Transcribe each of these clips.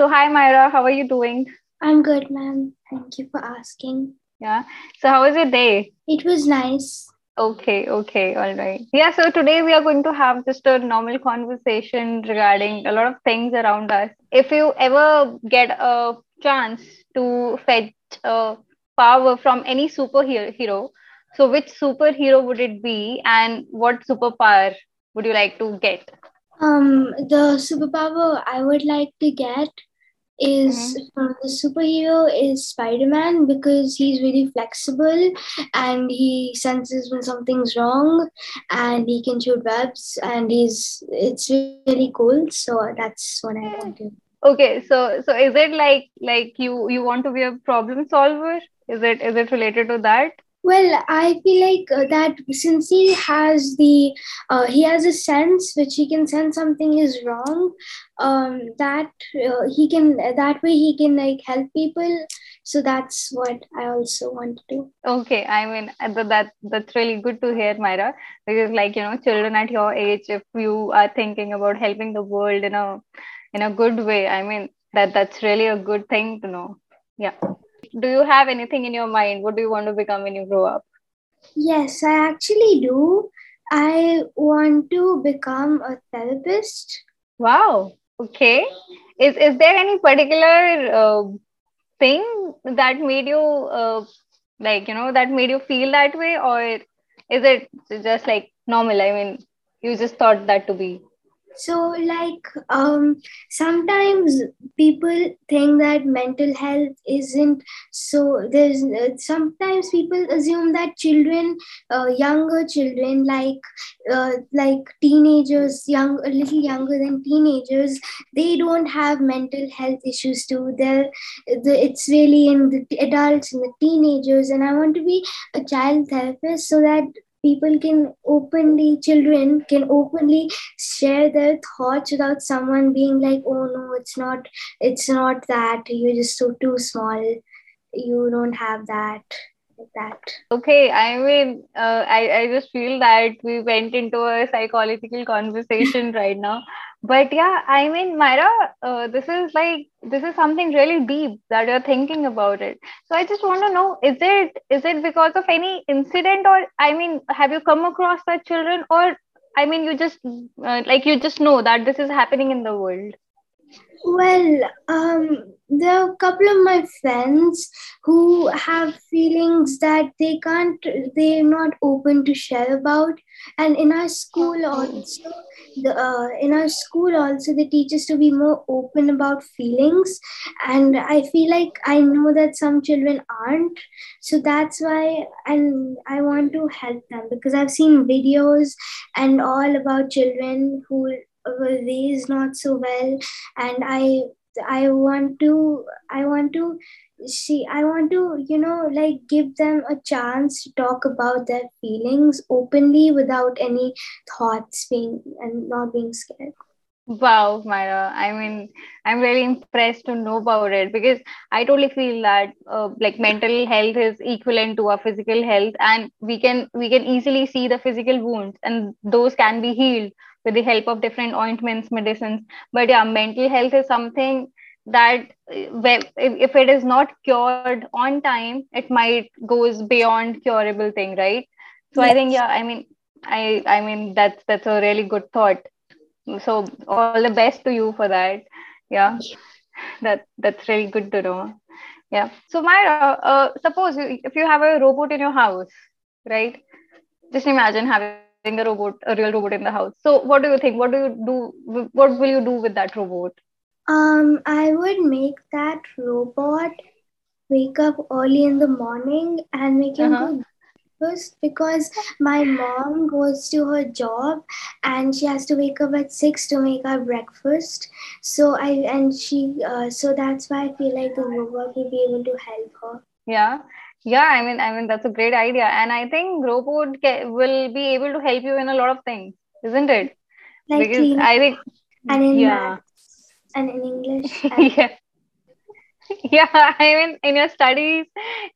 So, hi, Myra. How are you doing? I'm good, ma'am. Thank you for asking. Yeah. So, how was your day? It was nice. Okay, okay, all right. Yeah, so today we are going to have just a normal conversation regarding a lot of things around us. If you ever get a chance to fetch a power from any superhero, so which superhero would it be and what superpower would you like to get? Um, the superpower I would like to get is mm-hmm. the superhero is Spider-Man because he's really flexible and he senses when something's wrong and he can shoot webs and he's it's really cool. So that's what I want to. Okay, so so is it like like you you want to be a problem solver? Is it is it related to that? Well, I feel like uh, that since he has the uh, he has a sense which he can sense something is wrong, um, that uh, he can that way he can like help people. So that's what I also want to do. Okay, I mean uh, that that's really good to hear, Myra, because like you know, children at your age, if you are thinking about helping the world in a in a good way, I mean that that's really a good thing to know. Yeah do you have anything in your mind? What do you want to become when you grow up? Yes, I actually do. I want to become a therapist. Wow. Okay. Is is there any particular uh, thing that made you uh, like you know that made you feel that way, or is it just like normal? I mean, you just thought that to be so like um sometimes people think that mental health isn't so there's uh, sometimes people assume that children uh, younger children like uh, like teenagers young a little younger than teenagers they don't have mental health issues too. They're the, it's really in the adults and the teenagers. And i want to be a child therapist so that people can openly children can openly share their thoughts without someone being like oh no it's not it's not that. You're just so too small. You don't have that like that. Okay i mean uh, i i just feel that we went into a psychological conversation right now. But yeah i mean myra uh, this is like this is something really deep that you're thinking about it. So i just want to know is it is it because of any incident or i mean have you come across that children? Or i mean you just uh, like you just know that this is happening in the world well, um, there are a couple of my friends who have feelings that they can't, they're not open to share about. And in our school also, the uh, in our school also, they teach us to be more open about feelings. And I feel like I know that some children aren't, so that's why, and I want to help them because I've seen videos and all about children who raised not so well and i i want to i want to see i want to you know like give them a chance to talk about their feelings openly without any thoughts being and not being scared Wow, Myra. I mean, I'm really impressed to know about it because I totally feel that uh, like mental health is equivalent to our physical health, and we can we can easily see the physical wounds, and those can be healed with the help of different ointments, medicines. But yeah, mental health is something that if it is not cured on time, it might goes beyond curable thing, right? So yes. I think yeah, I mean, I I mean that's that's a really good thought so all the best to you for that yeah that that's really good to know yeah so myra uh, suppose if you have a robot in your house right just imagine having a robot a real robot in the house so what do you think what do you do what will you do with that robot um i would make that robot wake up early in the morning and make him uh-huh. go breakfast because my mom goes to her job and she has to wake up at six to make our breakfast. So I and she uh, so that's why I feel like the robot will be able to help her. Yeah. Yeah, I mean, I mean that's a great idea, and I think robot will be able to help you in a lot of things, isn't it? Like because I think, and in yeah, and in English. And yeah, yeah. I mean, in your studies,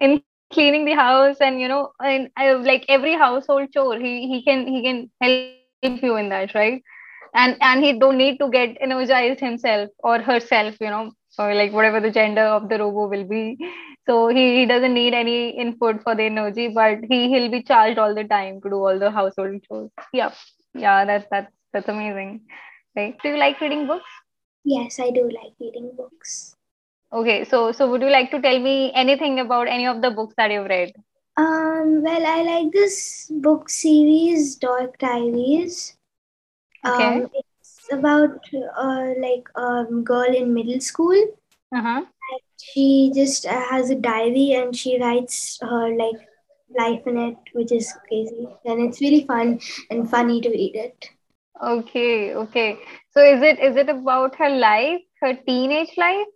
in cleaning the house and you know and I, uh, like every household chore he he can he can help you in that right and and he don't need to get energized himself or herself you know or like whatever the gender of the robo will be. So he, he doesn't need any input for the energy, but he he'll be charged all the time to do all the household chores. Yeah, yeah, that's that's that's amazing. Right? Do you like reading books? Yes, I do like reading books. Okay, so so would you like to tell me anything about any of the books that you've read? Um, well, I like this book series, Dork Diaries. Okay. Um, it's about uh, like a girl in middle school. Uh-huh. She just uh, has a diary and she writes her like life in it, which is crazy. And it's really fun and funny to read it. Okay, okay. So is it is it about her life, her teenage life?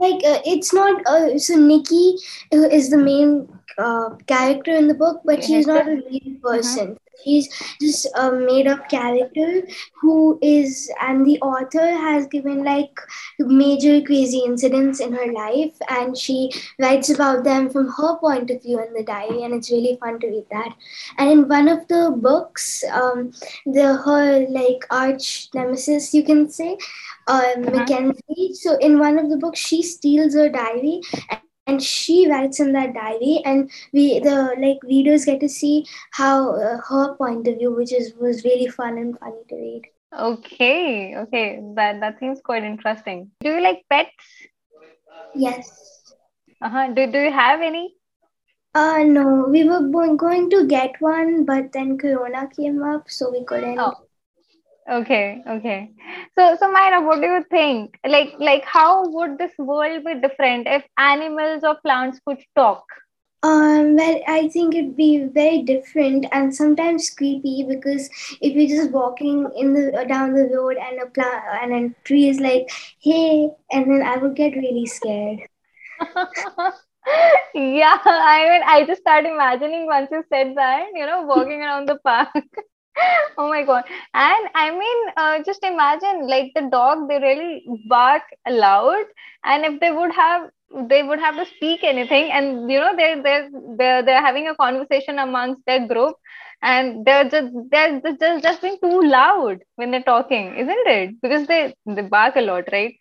Like uh, it's not. Uh, so Nikki uh, is the main uh, character in the book, but she's not a real person. She's just a made up character who is, and the author has given like major crazy incidents in her life, and she writes about them from her point of view in the diary, and it's really fun to read that. And in one of the books, um, the her like arch nemesis, you can say, uh, Mackenzie. So in one of the books, she steals her diary and she writes in that diary and we the like readers get to see how uh, her point of view which is was really fun and funny to read Okay, okay. That that seems quite interesting. Do you like pets? yes Uh-huh. Do do you have any? uh no we were going to get one but then corona came up so we couldn't Oh. Okay, okay. So so Myra, what do you think? Like like how would this world be different if animals or plants could talk? Um, well, I think it'd be very different and sometimes creepy because if you're just walking in the down the road and a plant and a tree is like, "Hey," and then I would get really scared. yeah, I mean, I just started imagining once you said that, you know, walking around the park. oh my god! And I mean, uh, just imagine like the dog, they really bark loud, and if they would have, they would have to speak anything, and you know, they're they're they're, they're having a conversation amongst their group, and they're just they're just just, just being too loud when they're talking, isn't it? Because they they bark a lot, right?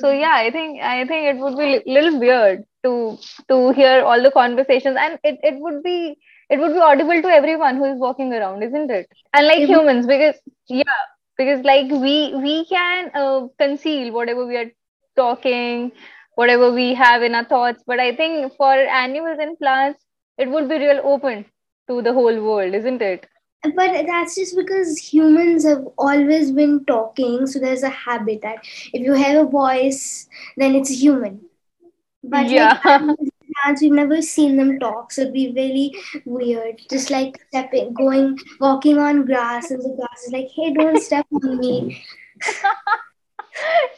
so yeah i think i think it would be a little weird to to hear all the conversations and it, it would be it would be audible to everyone who is walking around isn't it unlike Mhm. humans because yeah because like we we can uh, conceal whatever we are talking whatever we have in our thoughts but i think for animals and plants it would be real open to the whole world isn't it But that's just because humans have always been talking, so there's a habit that if you have a voice, then it's human. But Yeah. like and we've never seen them talk, so it'd be really weird. Just like stepping, going, walking on grass, and the grass is like, "Hey, don't step on me."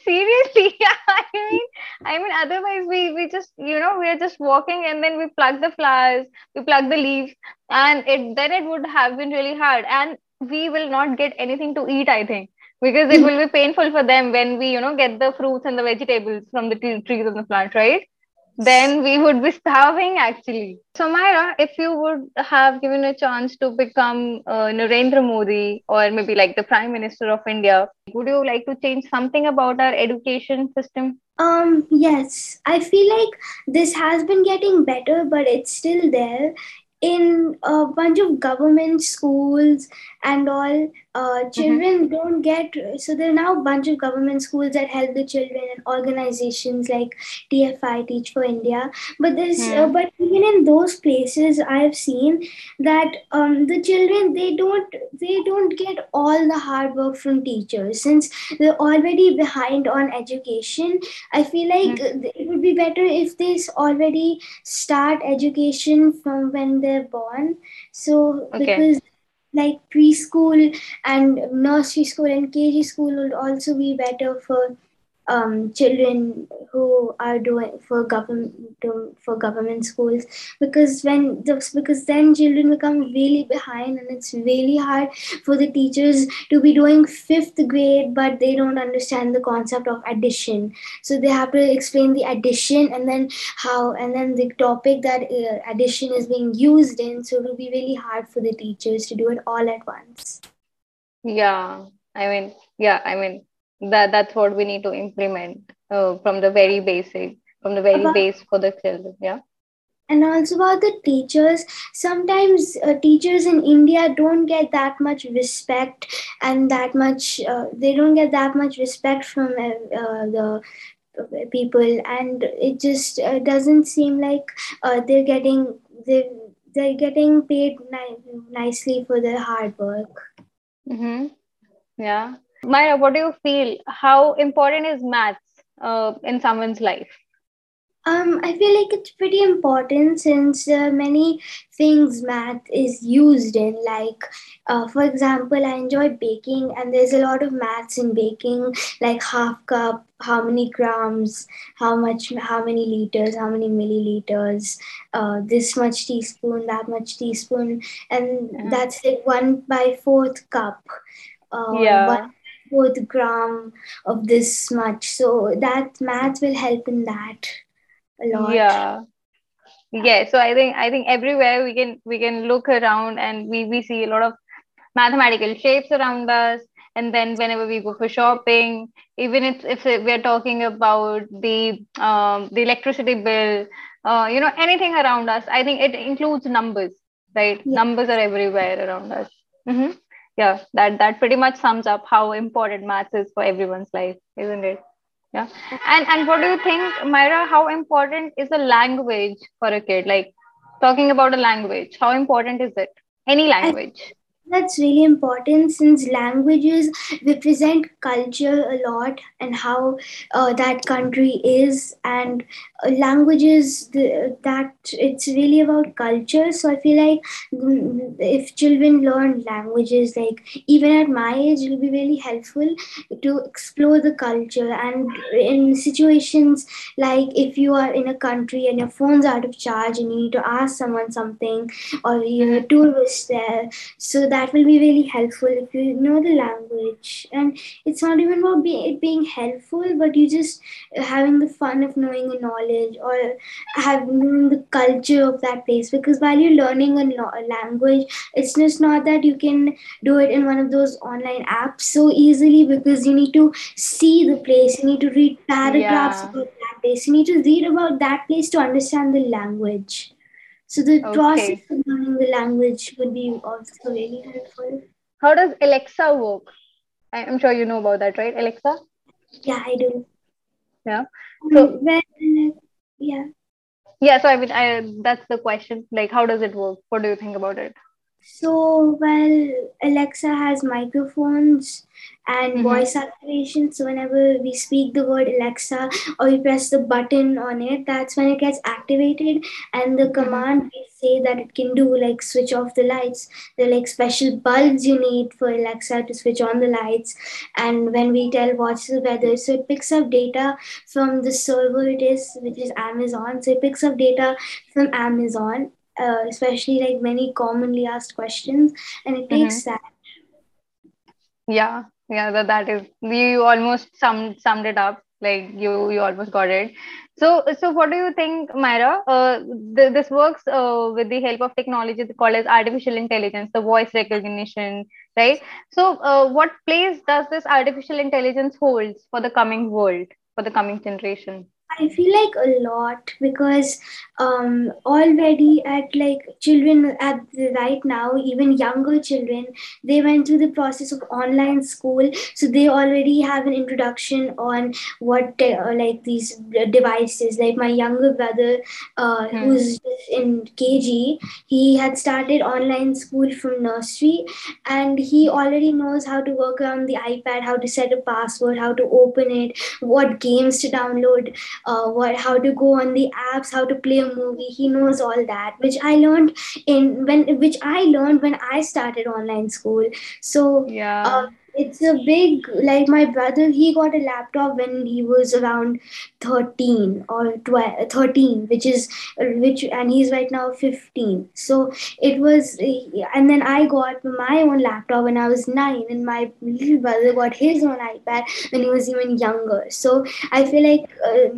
seriously yeah i mean i mean otherwise we we just you know we're just walking and then we pluck the flowers we pluck the leaves and it then it would have been really hard and we will not get anything to eat i think because it will be painful for them when we you know get the fruits and the vegetables from the tre- trees and the plant right then we would be starving actually. So, Myra, if you would have given a chance to become uh, Narendra Modi or maybe like the Prime Minister of India, would you like to change something about our education system? Um, yes, I feel like this has been getting better, but it's still there. In a bunch of government schools and all, uh, children don't get. So there are now a bunch of government schools that help the children and organizations like TFI, Teach for India. But there's, uh, Hmm. but even in those places, I have seen that um, the children they don't they don't get all the hard work from teachers since they're already behind on education I feel like uh, it would be better if they already start education from when they're born. So Okay. because like preschool and nursery school and KG school would also be better for um, children who are doing for government for government schools. Because when those because then children become really behind and it's really hard for the teachers to be doing fifth grade but they don't understand the concept of addition. So they have to explain the addition and then how and then the topic that uh, addition is being used in. So it will be really hard for the teachers to do it all at once. Yeah, I mean, yeah, I mean that that's what we need to implement. uh, from the very basic, from the very about, base for the children. Yeah. And also about the teachers, sometimes uh, teachers in India don't get that much respect and that much, uh, they don't get that much respect from uh, the people and it just uh, doesn't seem like uh, they're getting they they're getting paid ni- nicely for their hard work mm-hmm. yeah Myra, what do you feel how important is maths uh, in someone's life um, I feel like it's pretty important since uh, many things math is used in. Like, uh, for example, I enjoy baking, and there's a lot of maths in baking, like half cup, how many grams, how much, how many liters, how many milliliters, uh, this much teaspoon, that much teaspoon, and yeah. that's like one by fourth cup. Uh, yeah. One fourth gram of this much. So that math will help in that a lot yeah yeah so i think i think everywhere we can we can look around and we we see a lot of mathematical shapes around us and then whenever we go for shopping even if, if we're talking about the um, the electricity bill uh, you know anything around us i think it includes numbers right yeah. numbers are everywhere around us mm-hmm. Yeah that that pretty much sums up how important maths is for everyone's life isn't it? Yeah. And and what do you think myra how important is the language for a kid? Like talking about a language how important is it? Any language that's really important since languages represent culture a lot and how uh, that country is and uh, languages the, that it's really about culture. So i feel like mm, if children learn languages like even at my age it'll be really helpful to explore the culture. And in situations like if you are in a country and your phone's out of charge and you need to ask someone something or you're a tourist there so that that will be really helpful if you know the language. And it's not even about be, it being helpful but you just having the fun of knowing a knowledge or having the culture of that place. Because while you're learning a, a language it's just not that you can do it in one of those online apps so easily because you need to see the place. You need to read paragraphs yeah. about that place. You need to read about that place to understand the language so the okay. process of learning the language would be also really helpful. How does Alexa work? I'm sure you know about that, right, Alexa? Yeah, I do. Yeah. Um, so when, yeah. Yeah. So I mean, I that's the question. Like, how does it work? What do you think about it? So, well, Alexa has microphones and mm-hmm. voice activation. So, whenever we speak the word Alexa or we press the button on it, that's when it gets activated. And the mm-hmm. command we say that it can do like switch off the lights. They're like special bulbs you need for Alexa to switch on the lights. And when we tell what's the weather, so it picks up data from the server it is, which is Amazon. So, it picks up data from Amazon uh, especially like many commonly asked questions, and it takes mm-hmm. that. Yeah, yeah, that, that is you almost summed summed it up. Like you, you almost got it. So, so what do you think, Myra? Uh, th- this works uh, with the help of technology called as artificial intelligence, the voice recognition, right? So, uh, what place does this artificial intelligence holds for the coming world, for the coming generation? I feel like a lot because um, already at like children at the, right now, even younger children, they went through the process of online school, so they already have an introduction on what uh, like these devices. Like my younger brother, uh, hmm. who's in KG, he had started online school from nursery, and he already knows how to work around the iPad, how to set a password, how to open it, what games to download uh, what how to go on the apps how to play a movie. He knows all that which i learned in when which i learned when i started online school. So yeah. uh, it's a big like my brother he got a laptop when he was around 13 or 12 13 which is which and he's right now 15 so it was and then i got my own laptop when i was 9 and my little brother got his own ipad when he was even younger. So i feel like uh,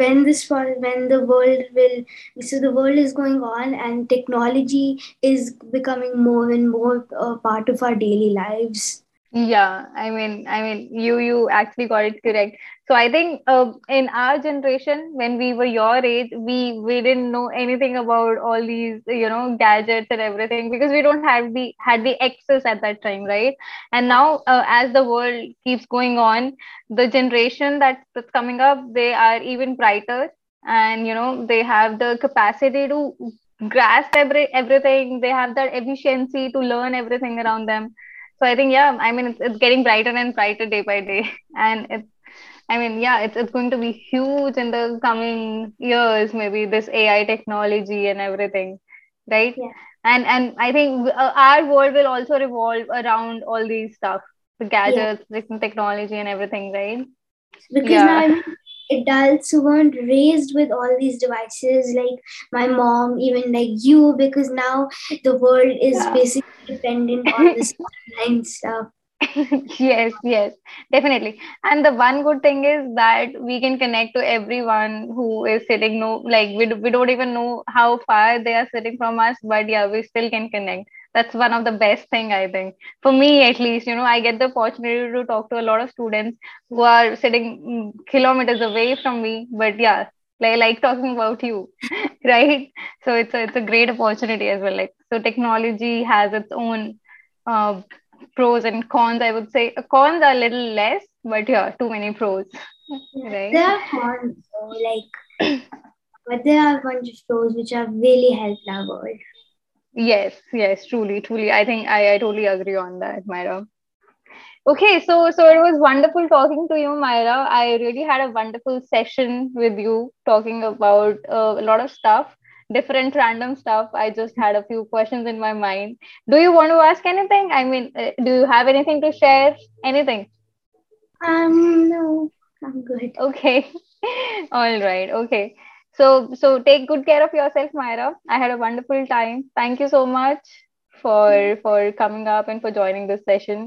when this when the world will so the world is going on and technology is becoming more and more a part of our daily lives yeah i mean i mean you you actually got it correct. So i think uh, in our generation when we were your age we we didn't know anything about all these you know gadgets and everything because we don't have the had the access at that time right? And now uh, as the world keeps going on the generation that, that's coming up they are even brighter and you know they have the capacity to grasp every everything. They have that efficiency to learn everything around them so I think, yeah, I mean, it's, it's getting brighter and brighter day by day. And it's, I mean, yeah, it's, it's going to be huge in the coming years, maybe this AI technology and everything, right? Yeah. And and I think uh, our world will also revolve around all these stuff, the gadgets, yeah. technology, and everything, right? Because yeah. now I mean, adults who weren't raised with all these devices, like my mom, even like you, because now the world is yeah. basically dependent on this online stuff. yes, yes, definitely. And the one good thing is that we can connect to everyone who is sitting no like we, we don't even know how far they are sitting from us, but yeah, we still can connect. That's one of the best thing I think. For me at least, you know, I get the opportunity to talk to a lot of students who are sitting kilometers away from me, but yeah, like, like talking about you right? So it's a, it's a great opportunity as well. Like so technology has its own uh, pros and cons i would say. Cons are a little less but yeah too many pros right? There are cons like but there are a bunch of pros which have really helped our world yes yes truly truly i think i, I totally agree on that myra Okay, so so it was wonderful talking to you, Myra. I really had a wonderful session with you talking about uh, a lot of stuff, different random stuff. I just had a few questions in my mind. Do you want to ask anything? I mean, uh, do you have anything to share? Anything? Um, no, I'm good. Okay, all right. Okay, so so take good care of yourself, Myra. I had a wonderful time. Thank you so much for for coming up and for joining this session.